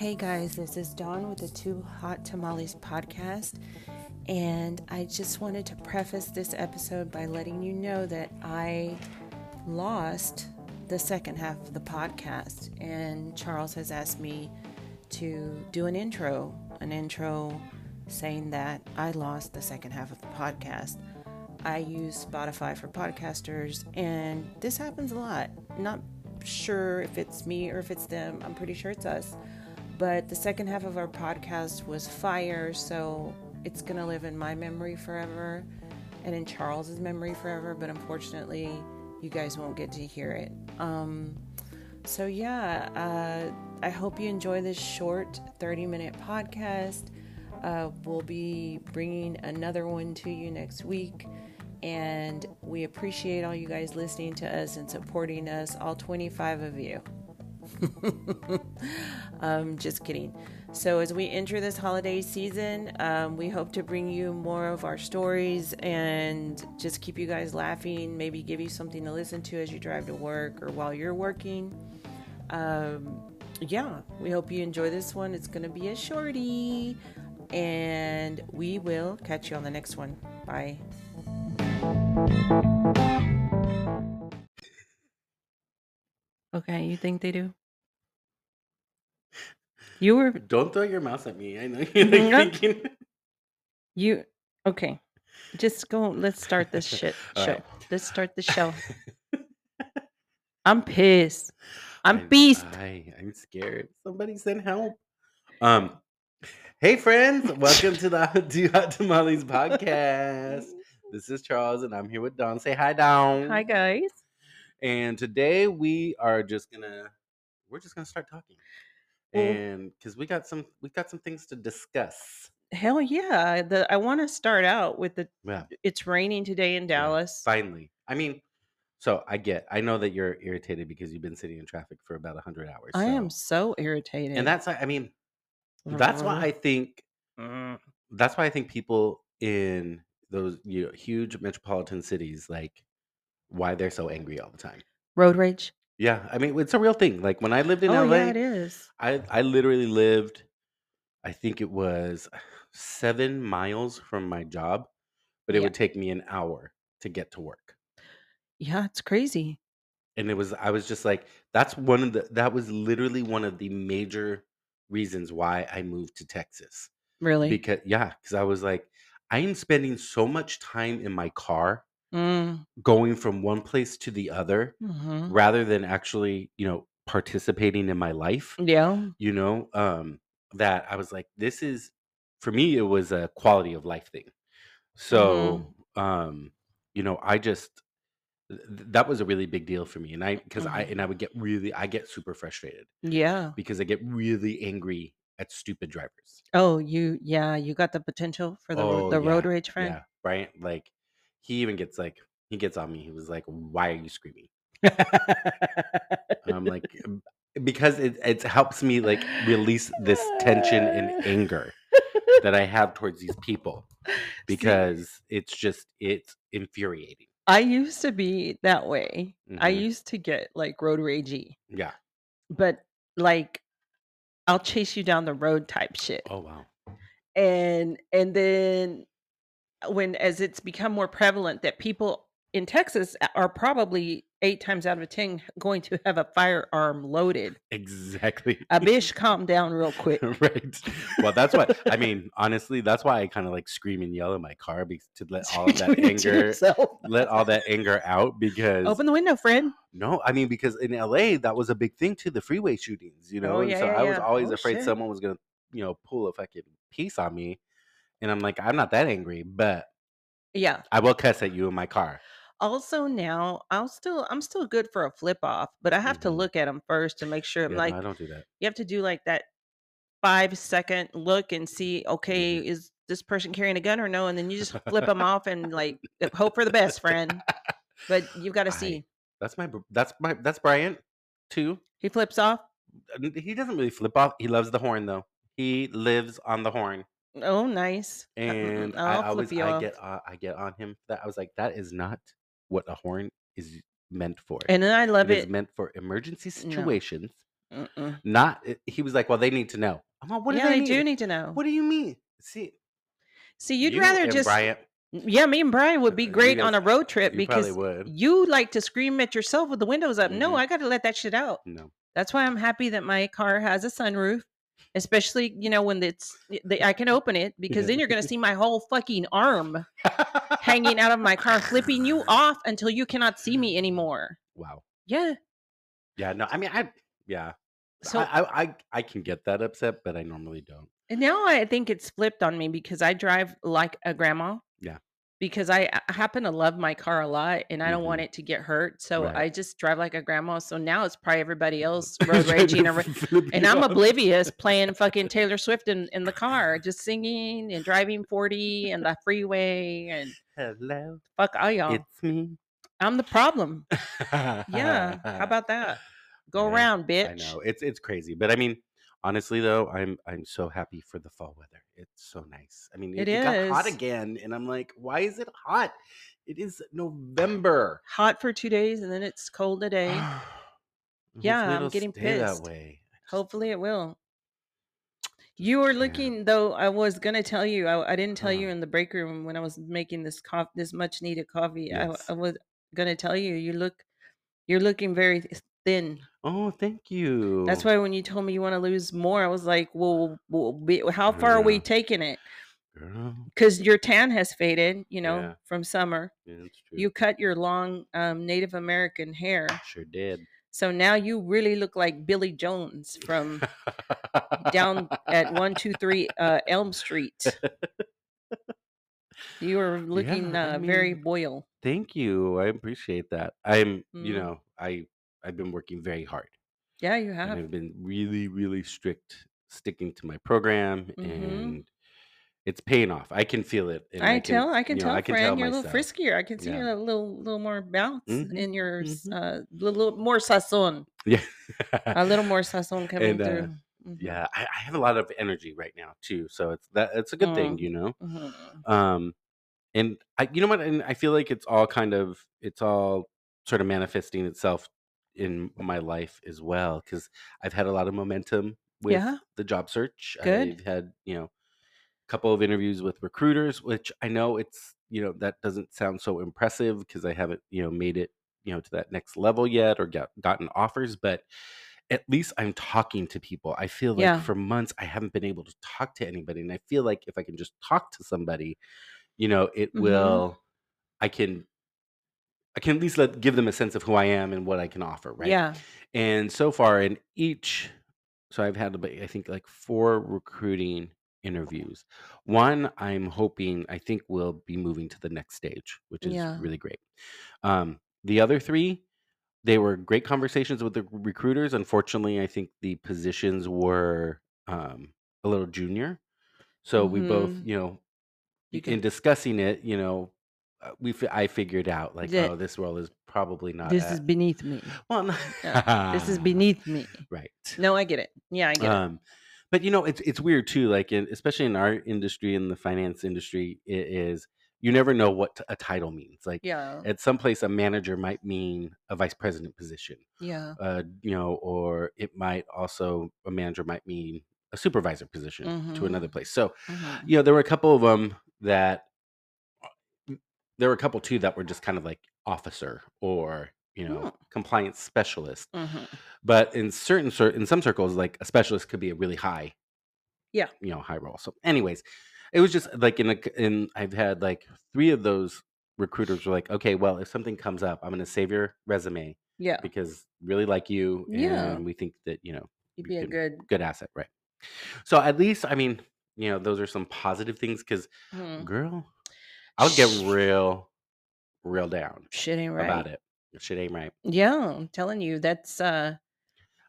Hey guys, this is Dawn with the Two Hot Tamales podcast. And I just wanted to preface this episode by letting you know that I lost the second half of the podcast. And Charles has asked me to do an intro, an intro saying that I lost the second half of the podcast. I use Spotify for podcasters, and this happens a lot. Not sure if it's me or if it's them. I'm pretty sure it's us. But the second half of our podcast was fire, so it's going to live in my memory forever and in Charles's memory forever. But unfortunately, you guys won't get to hear it. Um, so, yeah, uh, I hope you enjoy this short 30 minute podcast. Uh, we'll be bringing another one to you next week. And we appreciate all you guys listening to us and supporting us, all 25 of you. um, just kidding. So, as we enter this holiday season, um, we hope to bring you more of our stories and just keep you guys laughing, maybe give you something to listen to as you drive to work or while you're working. Um, yeah, we hope you enjoy this one. It's going to be a shorty, and we will catch you on the next one. Bye. Okay, you think they do? You were Don't throw your mouse at me. I know you're like Nope. thinking. you okay. Just go let's start this shit All show. right. Let's start the show. I'm pissed. I'm beast. I, I'm scared. Somebody send help. Um, hey friends, welcome to the Two Hot Tamales podcast. This is Charles, and I'm here with Dawn. Say hi, Dawn. Hi guys. And today we are just gonna, we're just gonna start talking, and because we got some, we got some things to discuss. Hell yeah. The I want to start out with the Yeah, it's raining today in yeah, Dallas. finally. I mean, so I get, I know that you're irritated because you've been sitting in traffic for about hundred hours. I am so- so irritated. and that's, I mean, that's why I think Mm. that's why I think people in those you know huge metropolitan cities like why they're so angry all the time. road rage. Yeah, I mean it's a real thing. Like when I lived in Oh LA, yeah, it is. I I literally lived I think it was 7 miles from my job, but it Yeah. would take me an hour to get to work. Yeah, it's crazy. And it was I was just like that's one of the that was literally one of the major reasons why I moved to Texas. Really. Because yeah, cuz I was like I am spending so much time in my car Mm. going from one place to the other hmm rather than actually, you know, participating in my life, Yeah. you know, um that I was like this is for me it was a quality of life thing. So, um you know, I just th- th- that was a really big deal for me and I because I Mhm. and I would get really I get super frustrated Yeah. because I get really angry at stupid drivers. Oh, you yeah, you got the potential for the Oh the road rage friend. Yeah, right? Like he even gets like he gets on me. He was like, "Why are you screaming?" I'm like, "Um, because it it helps me like release this tension and anger that I have towards these people See, because it's just it's infuriating. I used to be that way. I hmm used to get like road ragey, Yeah. but like I'll chase you down the road type shit. Oh wow. And and then when as it's become more prevalent that people in Texas are probably eight times out of ten going to have a firearm loaded. Exactly. Uh, a bish, calm down real quick. right. Well, that's why I mean, honestly, that's why I kind of like scream and yell in my car be- to let all of that anger let all that anger out because Open the window, friend. no, I mean because in LA that was a big thing too, the freeway shootings, you oh, know, Oh and so yeah, I was yeah. Oh, always Oh afraid shit. someone was gonna, you know, pull a fucking piece on me, and I'm like, I'm not that angry, but Yeah. I will cuss at you in my car. Also now, I'll still I'm still good for a flip off, but I have to hmm look at them first to make sure. Yeah, Like no, I don't do that. you have to do like that five second look and see. Okay, hmm is this person carrying a gun or no? And then you just flip them off and like hope for the best, friend. But you've got to see. that's my that's my that's Bryant too. He flips off. He doesn't really flip off. He loves the horn though. He lives on the horn. Oh, nice. Uh, mm, and I I'll always I off. get uh, I get on him for that I was like that is not what a horn is meant for. And then I love It is it. meant for emergency situations Mm-mm. Not eh, he was like, well, they need to know. I'm like, what do yeah, they they need? do need to know. What do you mean? See, See, you'd you rather just Bryant, yeah, me and Brian would be great on a road trip because you like to scream at yourself with the windows up. No, Mhm. I got to let that shit out. No. That's why I'm happy that my car has a sunroof, especially you know when it's the, I can open it because then you're gonna see my whole fucking arm hanging out of my car, flipping you off until you cannot see me anymore. Wow. Yeah. Yeah. No. I mean, I. Yeah. So I, I I I can get that upset, but I normally don't. And now I think it's flipped on me because I drive like a grandma. Yeah. Because I I happen to love my car a lot and I don't want Mhm. it to get hurt. So Right. I just drive like a grandma. So now it's probably everybody else road raging. And I'm oblivious. oblivious playing fucking Taylor Swift in, in the car, just singing and driving 40 and the freeway and Hello, fuck all y'all. it's me. I'm the problem. Yeah. How about that? Go Yeah, around, bitch. I know it's it's crazy, but I mean, honestly though, I'm I'm so happy for the fall weather. It's so nice. I mean, It it, it got hot again, and I'm like, why is it hot? It is November. Hot for two days and then it's cold today. Yeah, I'm getting stay that way. Just- Hopefully it will. You were Yeah. looking though. I was gonna tell you. I, I didn't tell you Uh-huh. in the break room when I was making this coffee, this much needed coffee. I, Yes. I was gonna tell you. You look, you're looking very thin. Oh, thank you. That's why when you told me you want to lose more, I was like, well, well be, how far are we taking it? Girl. Because your tan has faded, you know, Yeah. from summer. Yeah, that's true. You cut your long um, Native American hair, sure did. so now you really look like Billy Jones from down at one two three uh, Elm Street. You are looking Yeah, I uh, very mean, boil. Thank you. I appreciate that. I'm, you Mm. know, I I've been working very hard. Yeah, you and have. I've been really, really strict sticking to my program, hmm and it's paying off. I can feel it, and I I can, tell, I can you know, tell, I can friend, tell you're a little friskier. I can see Yeah. a little, little more bounce hmm in your, s- hmm uh, little more sazon, Yeah. a little more sazon coming and uh, through. hmm yeah, I, I have a lot of energy right now too, so it's that it's a good thing, Mm, you know. hmm Um, and I, you know what, and I feel like it's all kind of it's all sort of manifesting itself in my life as well because I've had a lot of momentum with Yeah, the job search. good. I've had you know a couple of interviews with recruiters, which I know it's you know that doesn't sound so impressive because I haven't you know made it you know to that next level yet or got gotten offers, but at least I'm talking to people. I feel like Yeah. for months I haven't been able to talk to anybody, and I feel like if I can just talk to somebody, you know, it hmm will. I can I can at least let give them a sense of who I am and what I can offer, right? Yeah. And so far in each, so I've had about I think like four recruiting interviews. One I'm hoping I think will be moving to the next stage, which is Yeah. really great. Um, the other three, they were great conversations with the recruiters. Unfortunately, I think the positions were um, a little junior. So we both, hmm you know, You in discussing it, you know, uh, we fi- I figured out like, That oh, this role is probably not this is beneath me. well, no- Yeah. This is beneath me. right. No, I get it. Yeah, I get it. Um, but you know, it's it's weird too. Like, in, especially in our industry, in the finance industry, it is you never know what a title means. Like, Yeah. at some place, a manager might mean a vice president position, Yeah. uh, you know, or it might also a manager might mean a supervisor position to another hmm place. So, hmm you know, there were a couple of them that there were a couple too that were just kind of like officer or you know compliance specialist hmm but in certain in some circles like a specialist could be a really high Yeah. you know high role so anyways it was just like in a in i've had like three of those recruiters were like okay well if something comes up i'm going to save your resume Yeah. because really like you Yeah. and we think that you know You'd be a can good. good asset right so at least i mean you know those are some positive things because Hmm. girl i would get real real down Shit ain't right. about it shit ain't right Yeah, I'm telling you, that's uh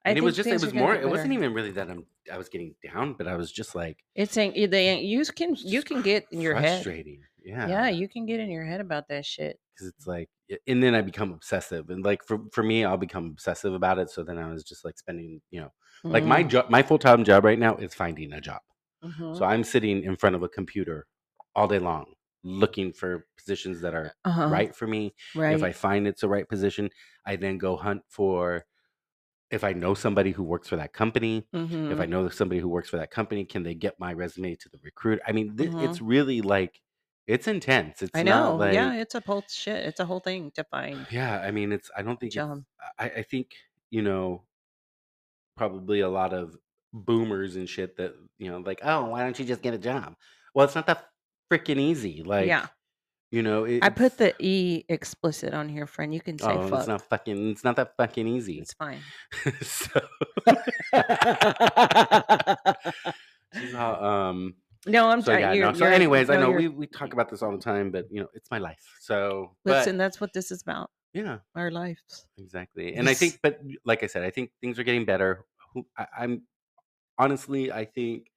I and it was just it was more it wasn't even really that i'm i was getting down but i was just like It's saying eh, they ain't you can you can get in your head. frustrating Yeah, yeah you can get in your head about that shit. because it's like and then i become obsessive and like for for me i'll become obsessive about it so then i was just like spending you know like my Mm. job my full-time job right now is finding a job hmm so i'm sitting in front of a computer all day long looking for positions that are Uh-huh. right for me and if i find it's the right position i then go hunt for if I know somebody who works for that company, if Mm-hmm. I know somebody who works for that company, can they get my resume to the recruiter? I mean, th- Mm-hmm. it's really like it's intense. It's I know. yeah, it's a whole shit. It's a whole thing to find yeah. I mean, it's I don't think. I, I think you know probably a lot of boomers and shit that you know like oh why don't you just get a job? Well, it's not that freaking easy. Like Yeah. you know it, I put the E explicit on here, friend. You can say oh it's not fucking it's not that fucking easy. It's fine. so all, um no, I'm so sorry. yeah no so anyways i know we, we talk about this all the time but you know it's my life so Listen, but that's what this is about. yeah Our lives. exactly and i think but like i said i think things are getting better I, i'm honestly i think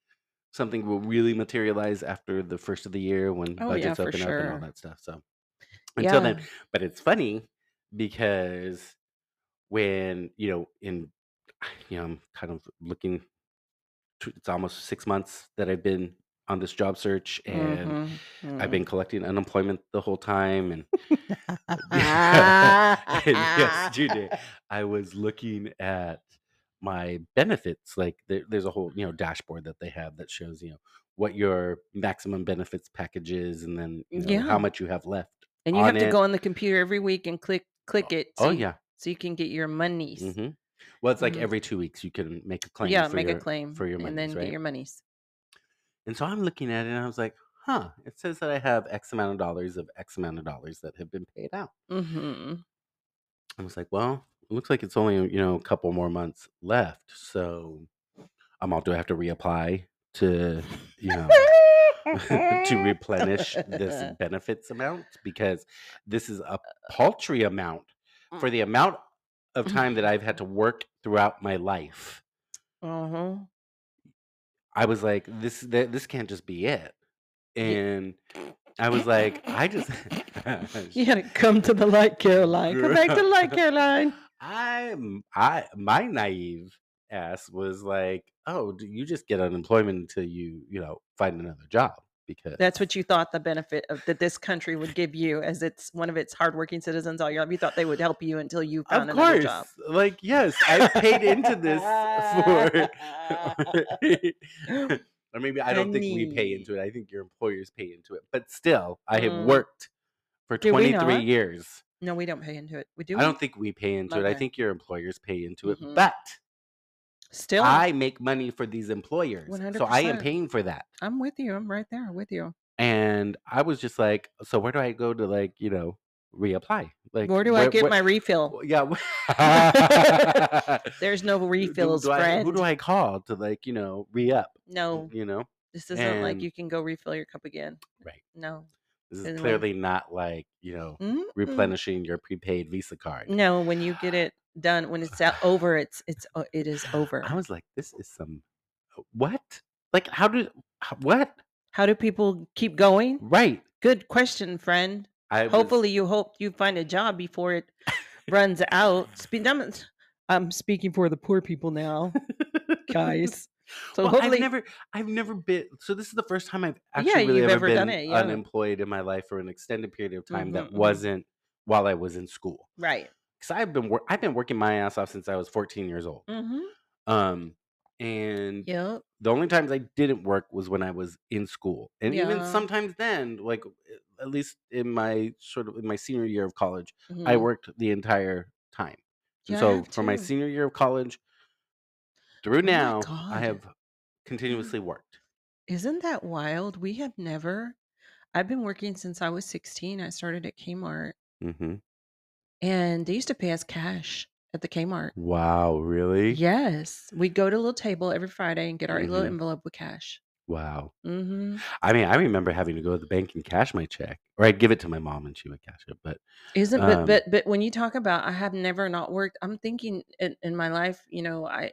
something will really materialize after the first of the year when Oh, yeah, budgets for open up and all sure. that stuff so until then but it's funny because when you know in you know i'm kind of looking it's almost six months that i've been on this job search and Mhm, i've mhm. been collecting unemployment the whole time and and yes Judy, i was looking at my benefits like there, there's a whole you know dashboard that they have that shows you know what your maximum benefits package is and then you know Yeah. how much you have left and you have to it. go on the computer every week and click click it. So oh you, yeah so you can get your monies. hmm well it's like Mhm. every two weeks you can make a claim Yeah, for make your, a claim for your and then right get your monies. And so I'm looking at it and I was like, huh, it says that I have X amount of dollars of X amount of dollars that have been paid out. Mm-hmm. I was like, well, looks like it's only, you know, a couple more months left. So um, I'm all, do I have to reapply to, you know, to replenish this benefits amount? Because this is a uh, paltry amount for the mm-hmm. amount of time that I've had to work throughout my life. Uh-huh. I was like, this th- this can't just be it. And I was like, I just You gotta come to the light, Caroline. Come back to the light, Caroline. I'm I my naive ass was like, oh, do you just get unemployment until you you know find another job because That's what you thought the benefit of that this country would give you as it's one of its hardworking citizens all your life. You thought they would help you until you found of another job. like yes I paid into this for or maybe I don't think we pay into it I think your employers pay into it but still I have Mm. worked for Do 23 years No, we don't pay into it. We do. I don't think we pay into it I Okay. think your employers pay into it Mhm. but Still, I make money for these employers. So I am 100%. paying for that. I'm with you. I'm right there with you. And I was just like, so where do I go to like, you know, reapply? Like Where do I get my refill? Yeah. There's no refills, do I- friend. who do I call to like, you know, re-up? No, You know? this isn't like And- you can go refill your cup again. Right. No. This is And when- clearly not like, you know, Mm-mm. replenishing your prepaid Visa card. No, when you get it done, when it's over, it's it's uh, it is over. I was like, this is some uh, what? Like how do what? How do people keep going? Right. Good question, friend. I was- Hopefully, you hope you find a job before it runs out. I'm speaking for the poor people now, guys. So well, hopefully, I've never, I've never been. So this is the first time I've Yeah, actually really ever been done it, yeah. unemployed in my life for an extended period of time Mhm, that mhm. wasn't while I was in school. right. Because I've been, wor- I've been working my ass off since I was 14 years old. Mm-hmm. Um, and Yep. the only times I didn't work was when I was in school, and even sometimes then, like at least in my sort of in my senior year of college, I mhm. worked the entire time. Yeah, so from my senior year of college through Oh now, God. I have continuously worked. Isn't that wild? We have never. I've been working since I was 16. I started at Kmart, hmm and they used to pay us cash at the Kmart. Wow, really? Yes, we'd go to a little table every Friday and get our little Mhm. envelope with cash. Wow. Mm-hmm. I mean, I remember having to go to the bank and cash my check, or I'd give it to my mom and she would cash it. But Isn't but Um, but but when you talk about I have never not worked, I'm thinking in, in my life, you know, I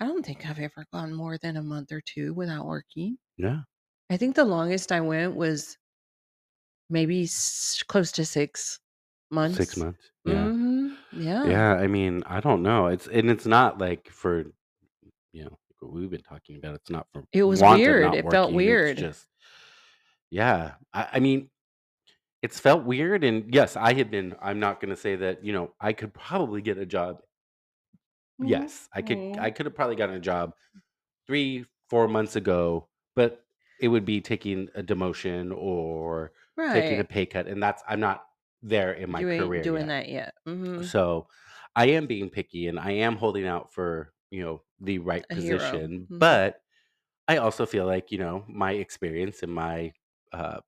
I don't think I've ever gone more than a month or two without working. yeah, I think the longest I went was maybe s- close to six months. six months. Yeah, Mhm. Yeah. yeah. I mean, I don't know. It's and it's not like for you know what we've been talking about. It's not for It was want of weird. not It felt working, weird. It's just yeah. I, I mean, it's felt weird, and yes, I had been. I'm not going to say that you know I could probably get a job. Yes, I could. Mhm. I could have probably gotten a job three, four months ago, but it would be taking a demotion or taking a Right. pay cut, and that's I'm not there in my You ain't career doing yet. that yet. hmm So I am being picky, and I am holding out for you know the right A hero. position, Mhm. but I also feel like you know my experience and my uh,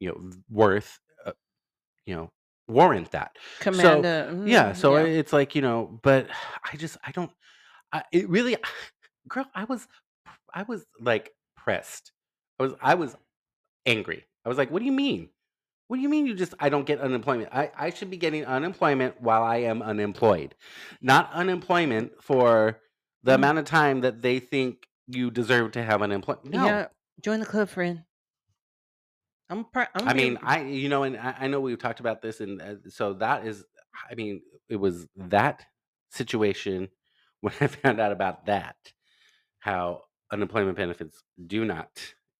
you know v- worth, uh, you know warrant that. So Commanda. yeah, mhm, so Yeah. it's like you know, but I just I don't. I, it really, girl, I was, I was like pressed. I was, I was angry. I was like, what do you mean? What do you mean you just, I don't get unemployment? I, I should be getting unemployment while I am unemployed, not unemployment for the Mhm. amount of time that they think you deserve to have unemployment. No. Yeah. Join the club, friend. I'm. Pr- I'm. I mean, I, you know, and I, I know we've talked about this. And uh, so that is, I mean, it was that situation when I found out about that, how unemployment benefits do not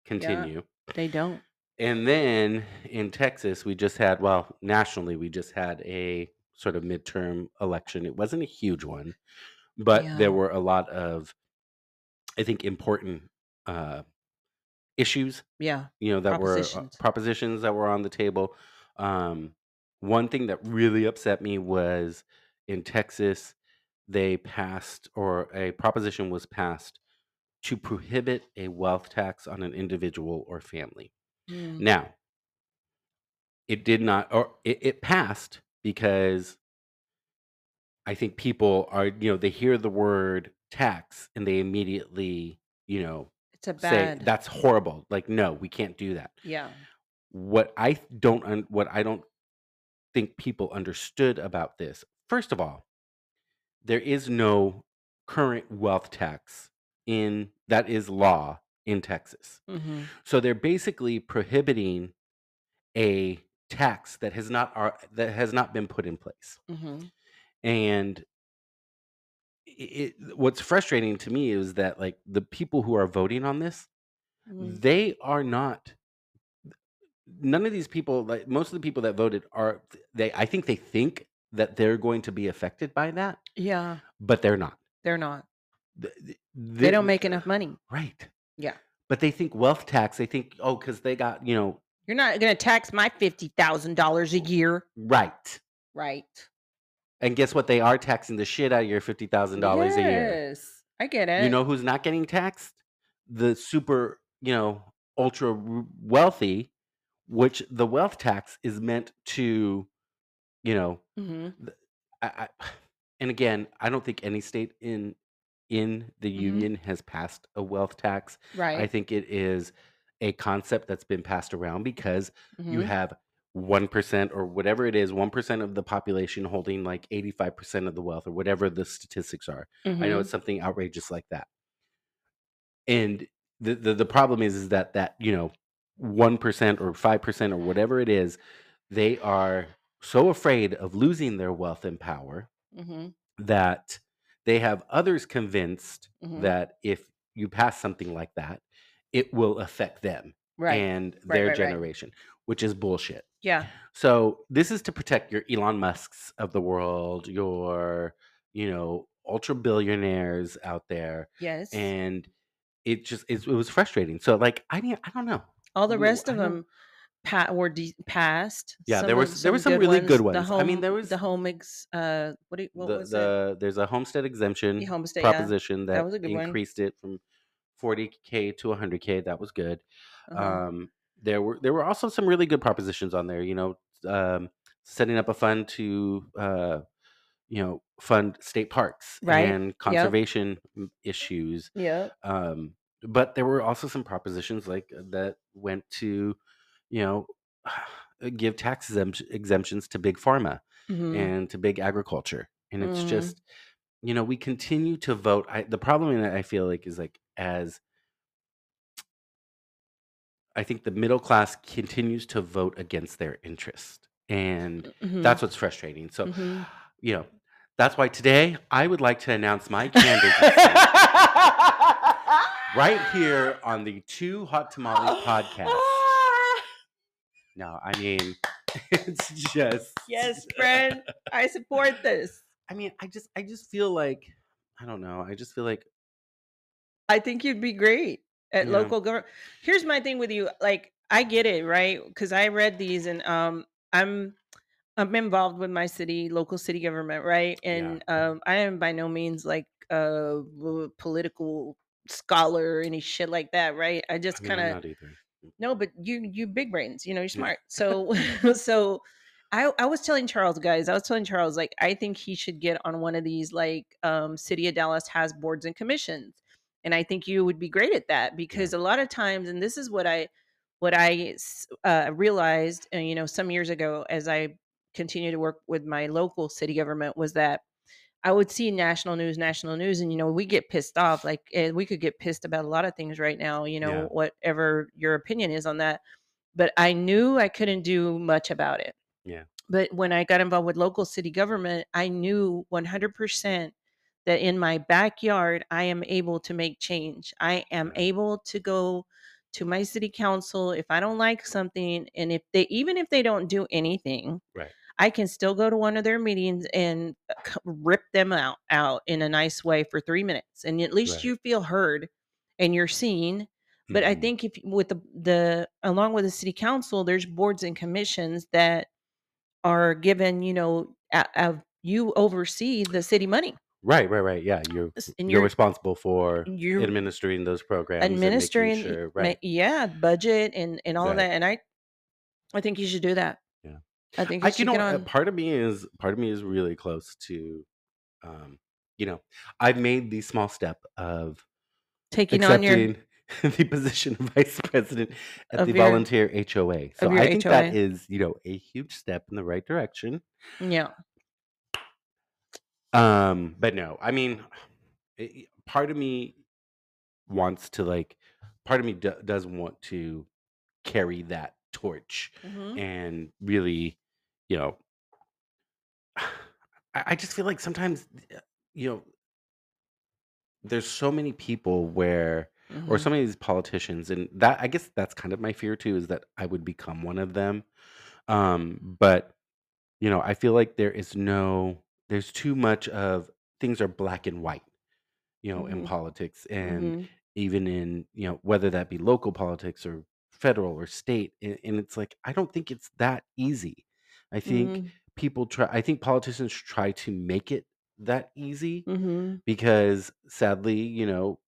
continue. they don't. And then in Texas, we just had, well, nationally, we just had a sort of midterm election. It wasn't a huge one, but Yeah. there were a lot of, I think, important uh, issues, Yeah. you know, that were uh, Propositions. propositions that were on the table. Um, one thing that really upset me was in Texas, they passed, or a proposition was passed to prohibit a wealth tax on an individual or family. Mm. Now, it did not, or it, it passed because I think people are, you know, they hear the word tax and they immediately, you know, It's a say that's horrible. Like, no, we can't do that. yeah. What I don't, un- what I don't think people understood about this. First of all, there is no current wealth tax in that is law in Texas. hmm So they're basically prohibiting a tax that has not are, that has not been put in place. hmm And it, what's frustrating to me is that like the people who are voting on this, hmm they are not none of these people like most of the people that voted are they I think they think that they're going to be affected by that, Yeah. but they're not. They're not. Th- th- They don't make enough money. right. Yeah. But they think wealth tax, they think oh cuz they got, you know, You're not going to tax my fifty thousand dollars a year, right. right? And guess what? They are taxing the shit out of your fifty thousand dollars a year. Yes, I get it. You know who's not getting taxed? The super, you know, ultra wealthy, which the wealth tax is meant to, you know, hmm I, I, and again, I don't think any state in in the Mhm. union has passed a wealth tax. Right. I think it is a concept that's been passed around because you Mhm. have 1% or whatever it is 1% of the population holding like 85% of the wealth or whatever the statistics are i know it's something outrageous like that and the, the the problem is is that that you know 1% or 5% or whatever it is they are so afraid of losing their wealth and power Mhm. that they have others convinced Mhm. that if you pass something like that it will affect them Right. and Right, their right, generation which is bullshit Yeah. so this is to protect your Elon Musk's of the world, your, you know, ultra billionaires out there, Yes. and it just it, it was frustrating. So like I mean I don't know. All the rest I of them pa- were de- passed. Yeah, Some there was there were some really good ones. Home, I mean there was the home ex. Uh, what do you, what the, was it? there's a homestead exemption The homestead. Yeah. proposition that, was a good one. increased it from 40k to 100k. That was good. Uh-huh. Um, there were there were also some really good propositions on there. You know, um, setting up a fund to uh, you know fund state parks Right. and conservation m- issues. yeah. Um, but there were also some propositions like uh, that went to you know give tax exempt- exemptions to big pharma Mhm. and to big agriculture, and it's Mhm. just you know we continue to vote. I, the problem in it, I feel like is like as I think the middle class continues to vote against their interest. And Mhm. that's what's frustrating. So, Mhm. you know, that's why today I would like to announce my candidacy right here on the Two Hot Tamales podcast. No, I mean, it's just yes, friend. I support this. I mean, I just I just feel like I don't know. I just feel like I think you'd be great at yeah, local government. Here's my thing with you, like, I get it, right? Because I read these and, um, I'm I'm involved with my city, local city government, right? yeah. And, um, I am by no means like a political scholar or any shit like that, right? I I just I'm kinda no, but you you big brains, you know, you're Yeah, smart. So so I I was telling Charles, guys, I was telling Charles, like, I think he should get on one of these, like, um, City of Dallas has boards and commissions. And I think you would be great at that yeah, because a lot of times, and this is what I what I uh, realized, uh, you know, some years ago as I continued to work with my local city government was that I would see national news, national news, and you know, we get pissed off. Like eh, we could get pissed about a lot of things right now. You know, yeah, whatever your opinion is on that, but I knew I couldn't do much about it. yeah. But when I got involved with local city government, I knew 100% that in my backyard, I am able to make change. I am able to go to my city council if I don't like something. And if they, even if they don't do anything, right, I can still go to one of their meetings and uh, rip them out, out in a nice way for three minutes. And at least right. you feel heard and you're seen. But I hmm think if with the, the along with the city council, there's boards and commissions that are given, you know, you oversee the city money. Right, right, right. Yeah, you're and you're you're responsible for you're administering those programs administering sure. Right, yeah, budget and and all of that, and I I think you should do that. Yeah. I think you I, you know, uh, on part of me is part of me is really close to, um, you know, I've made the small step of taking on your the position of vice president at the your volunteer HOA. So I think that HOA. is, you know, a huge step in the right direction. Yeah. Um, but no, I mean, it, part of me wants to like, part of me do, does want to carry that torch Mhm. and really, you know, I, I just feel like sometimes, uh, you know, there's so many people where, or so Mhm. many of these politicians, and that I guess that's kind of my fear too, is that I would become one of them. Um, but you know, I feel like there is no, there's too much of things are black and white you know, in Mhm. politics and Mhm. even in, you know, whether that be local politics or federal or state. And, and it's like, I don't think it's that easy. I think Mhm. people try, I think politicians try to make it that easy Mhm. because sadly, you know,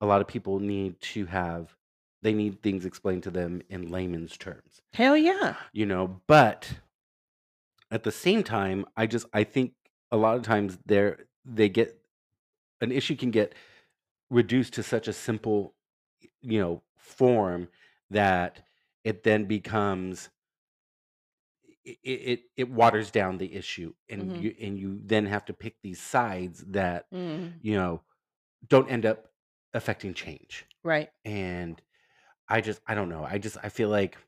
a lot of people need to have, they need things explained to them in layman's terms, Hell yeah. you know, but at the same time, I just, I think a lot of times they're, they get, an issue can get reduced to such a simple, you know, form that it then becomes it it, it waters down the issue and Mhm. you and you then have to pick these sides that Mhm. you know don't end up affecting change Right. and i just i don't know i just i feel like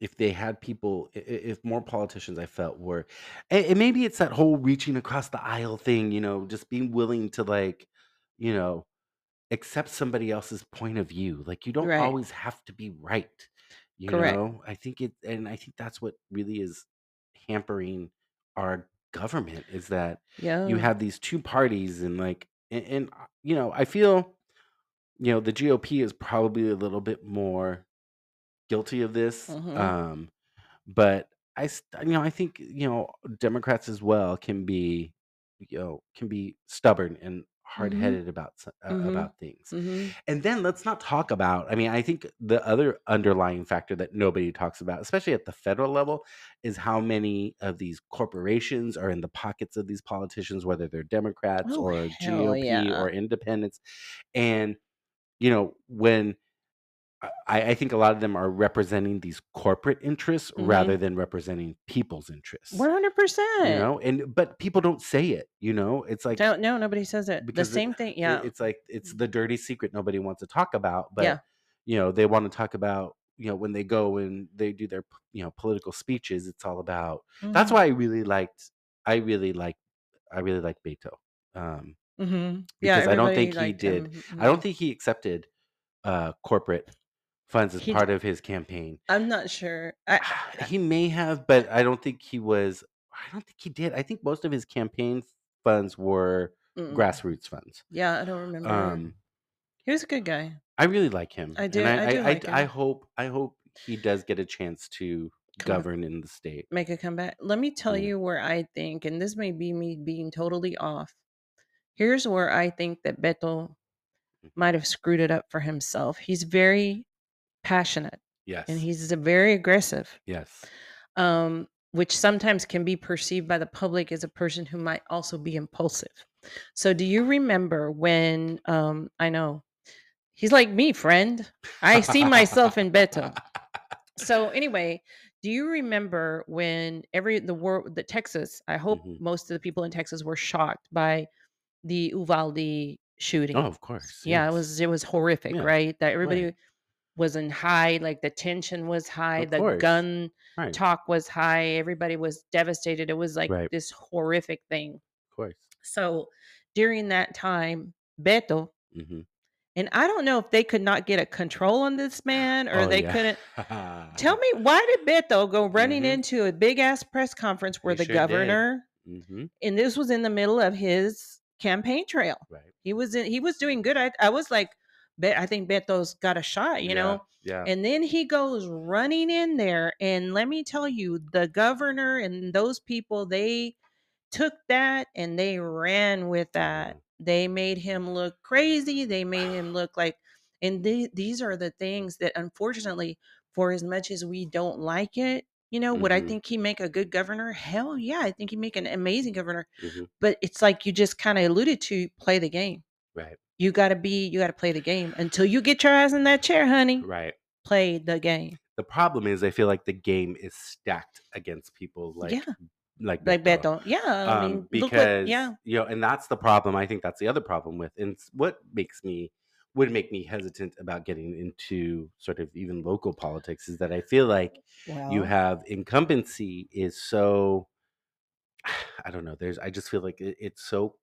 if they had people i- i- if more politicians i felt were and, and maybe it's that whole reaching across the aisle thing you know just being willing to like you know accept somebody else's point of view. Like you don't Right. always have to be right. You Correct. know, I think it, and I think that's what really is hampering our government is that you Yeah. have these two parties and like, and, and uh, you know, I feel, you know, the GOP is probably a little bit more guilty of this. Mhm. Um, but I, you know, I think you know Democrats as well can be, you know, can be stubborn and hard headed about s- uh, Mhm. about things. Mhm. And then let's not talk about. I mean, I think the other underlying factor that nobody talks about, especially at the federal level, is how many of these corporations are in the pockets of these politicians, whether they're Democrats Oh, or GOP yeah. or independents. And you know, when I, I think a lot of them are representing these corporate interests rather Mhm. than representing people's interests. 100%. You know, and but people don't say it. You know, it's like No, no, nobody says it. The because it, same thing. Yeah. it's like it's the dirty secret nobody wants to talk about. But Yeah. you know, they want to talk about you know when they go and they do their you know political speeches. It's all about. That's Mhm. why I really liked. I really like. I really like Beto. Um, Mhm. Yeah, because I don't think he did. him. I don't Mhm. think he accepted uh corporate funds as He part of his campaign. I'm not sure. I I He may have, but I don't think he was I don't think he did. I think most of his campaign funds were Mm. grassroots funds. Yeah, I don't remember. Um, he was a good guy. I really like him. I do- And I I, do I, like I, him. hope I hope he does get a chance to Come on. govern in the state. Make a comeback. Let me tell Mm. you where I think, and this may be me being totally off. Here's where I think that Beto Mm. might have screwed it up for himself. He's very passionate Yes. and he's a very aggressive. yes. um, which sometimes can be perceived by the public as a person who might also be impulsive. So, do you remember when um, I know he's like me, friend? I see myself in Beto. So, anyway, do you remember when every the world, the Texas? I hope Mhm. most of the people in Texas were shocked by the Uvalde shooting. Oh, of course. yeah, it was it was horrific, Yeah, right? That everybody right. Was in high, like the tension was high, Of the course. gun Right. talk was high everybody was devastated it was like Right. this horrific thing Of course. so during that time beto hmm and i don't know if they could not get a control on this man or Oh, they yeah. couldn't tell me why did beto go running Mhm. into a big ass press conference where He the sure governor hmm and this was in the middle of his campaign trail Right. he was in he was doing good i, I was like bet i think beto's got a shot you Yeah, know Yeah. And then he goes running in there. And let me tell you, the governor and those people, they took that and they ran with that. Mhm. They made him look crazy. They made him look like, and the, these are the things that, unfortunately, for as much as we don't like it, you know, would I Mhm. think he make a good governor? Hell yeah, I think he make an amazing governor. hmm But it's like you just kind of alluded to, play the game. Right. You got to be, you got to play the game until you get your ass in that chair, honey. Right. Play the game. The problem is, I feel like the game is stacked against people like yeah. like like Beto. Beto. Yeah, I mean, um, because what, yeah, you know, and that's the problem. I think that's the other problem with, and what makes me would make me hesitant about getting into sort of even local politics is that I feel like you have incumbency is so I don't know. There's I just feel like it, it's so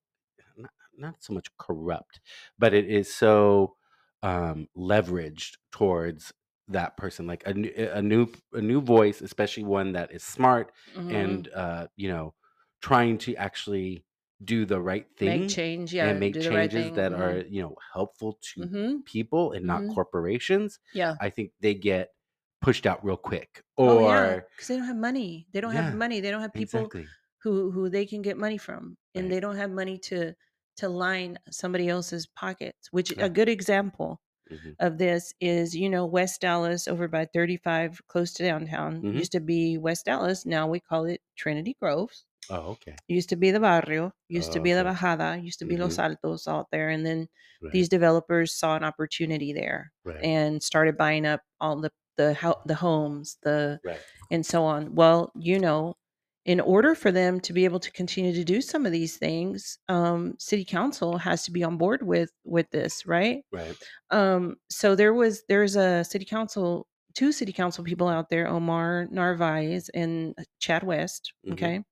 not, so much corrupt, but it is so um leveraged towards that person like a new a new a new voice especially one that is smart mhm, and uh you know trying to actually do the right make thing change, yeah, and make do the right changes thing. that are you know helpful to mhm, people and not mhm, corporations yeah. i think they get pushed out real quick Oh yeah, or because they don't have money. They don't have yeah money. They don't have people exactly who who they can get money from, and right they don't have money to to line somebody else's pockets. Which a good example hmm of this is, you know, West Dallas over by 35, close to downtown, hmm used to be West Dallas. Now we call it Trinity Groves. oh okay used to be the barrio, used to oh, be the okay bajada, used to be Los hmm Altos out there. And then right these developers saw an opportunity there right and started buying up all the the ho- the homes, the right and so on. Well, you know, in order for them to be able to continue to do some of these things, um, city council has to be on board with with this, right? right Um, so there was there's a city council, two city council people out there, Omar Narvaez and Chad West. hmm Okay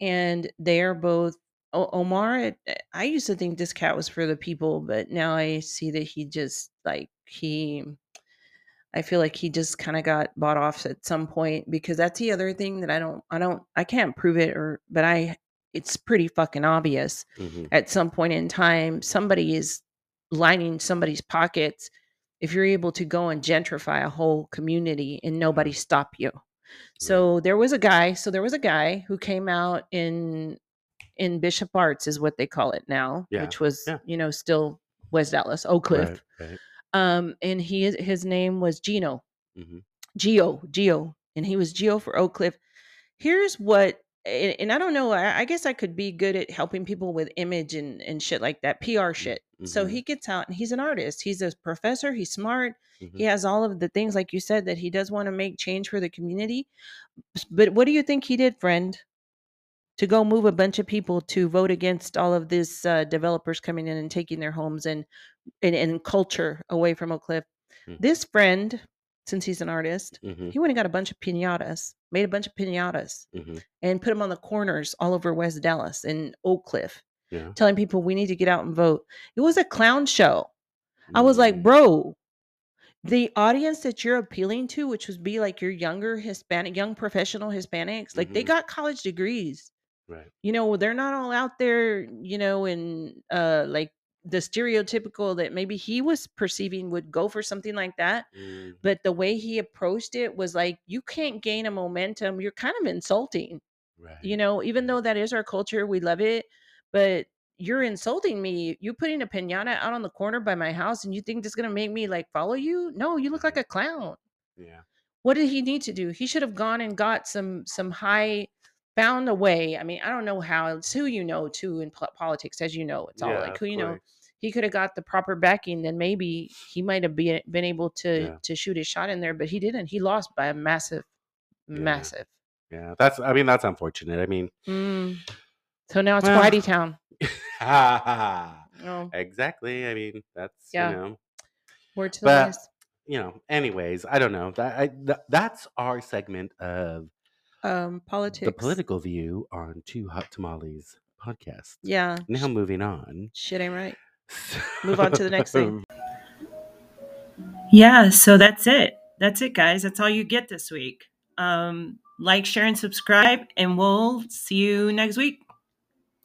and they are both o- Omar. I used to think this cat was for the people, but now I see that he just like he. I feel like he just kind of got bought off at some point because that's the other thing that I don't, I don't, I can't prove it or, but I, it's pretty fucking obvious. hmm At some point in time, somebody is lining somebody's pockets. If you're able to go and gentrify a whole community and nobody hmm stop you, so there was a guy. So there was a guy who came out in in Bishop Arts is what they call it now, yeah which was yeah you know still West Dallas, Oak Cliff. right right Um, and he his name was Gino, hmm Geo, Geo, and he was Geo for Oak Cliff. Here's what, and, and I don't know. I, I guess I could be good at helping people with image and and shit like that, PR shit. So hmm he gets out and he's an artist. He's a professor. He's smart. hmm He has all of the things like you said that he does want to make change for the community. But what do you think he did, friend? To go move a bunch of people to vote against all of these uh, developers coming in and taking their homes and, and and culture away from Oak Cliff. hmm This friend, since he's an artist, hmm he went and got a bunch of pinatas, made a bunch of pinatas, hmm and put them on the corners all over West Dallas and Oak Cliff, yeah telling people we need to get out and vote. It was a clown show. I was like, mm bro, the audience that you're appealing to, which would be like your younger Hispanic, young professional Hispanics, like they hmm got college degrees. Right. You know, they're not all out there, you know, in uh like the stereotypical that maybe he was perceiving would go for something like that. Mm, But the way he approached it was like, you can't gain a momentum. You're kind of insulting, right. you know, even though that is our culture, we love it. But you're insulting me. You're putting a pinata out on the corner by my house and you think this is going to make me like follow you? No, you look like a clown Yeah. what did he need to do? He should have gone and got some some high found a way. I mean, I don't know how. It's who you know too in politics, as you know. It's all Yeah, like who you know. He could have got the proper backing, then maybe he might have been been able to Yeah. to shoot his shot in there, but he didn't. He lost by a massive, Yeah. massive. Yeah. That's. I mean, that's unfortunate. I mean. Mm. So now it's Well, Whitey Town. Oh, exactly. I mean, that's Yeah. you know. word to the But wise. you know. Anyways, I don't know. That I, th- that's our segment of Um, politics. the political view on Two Hot Tamales podcast. Yeah. Now moving on. Shit ain't right. Move on to the next thing. Yeah, so that's it. That's it, guys. That's all you get this week. Um, like, share, and subscribe, and we'll see you next week.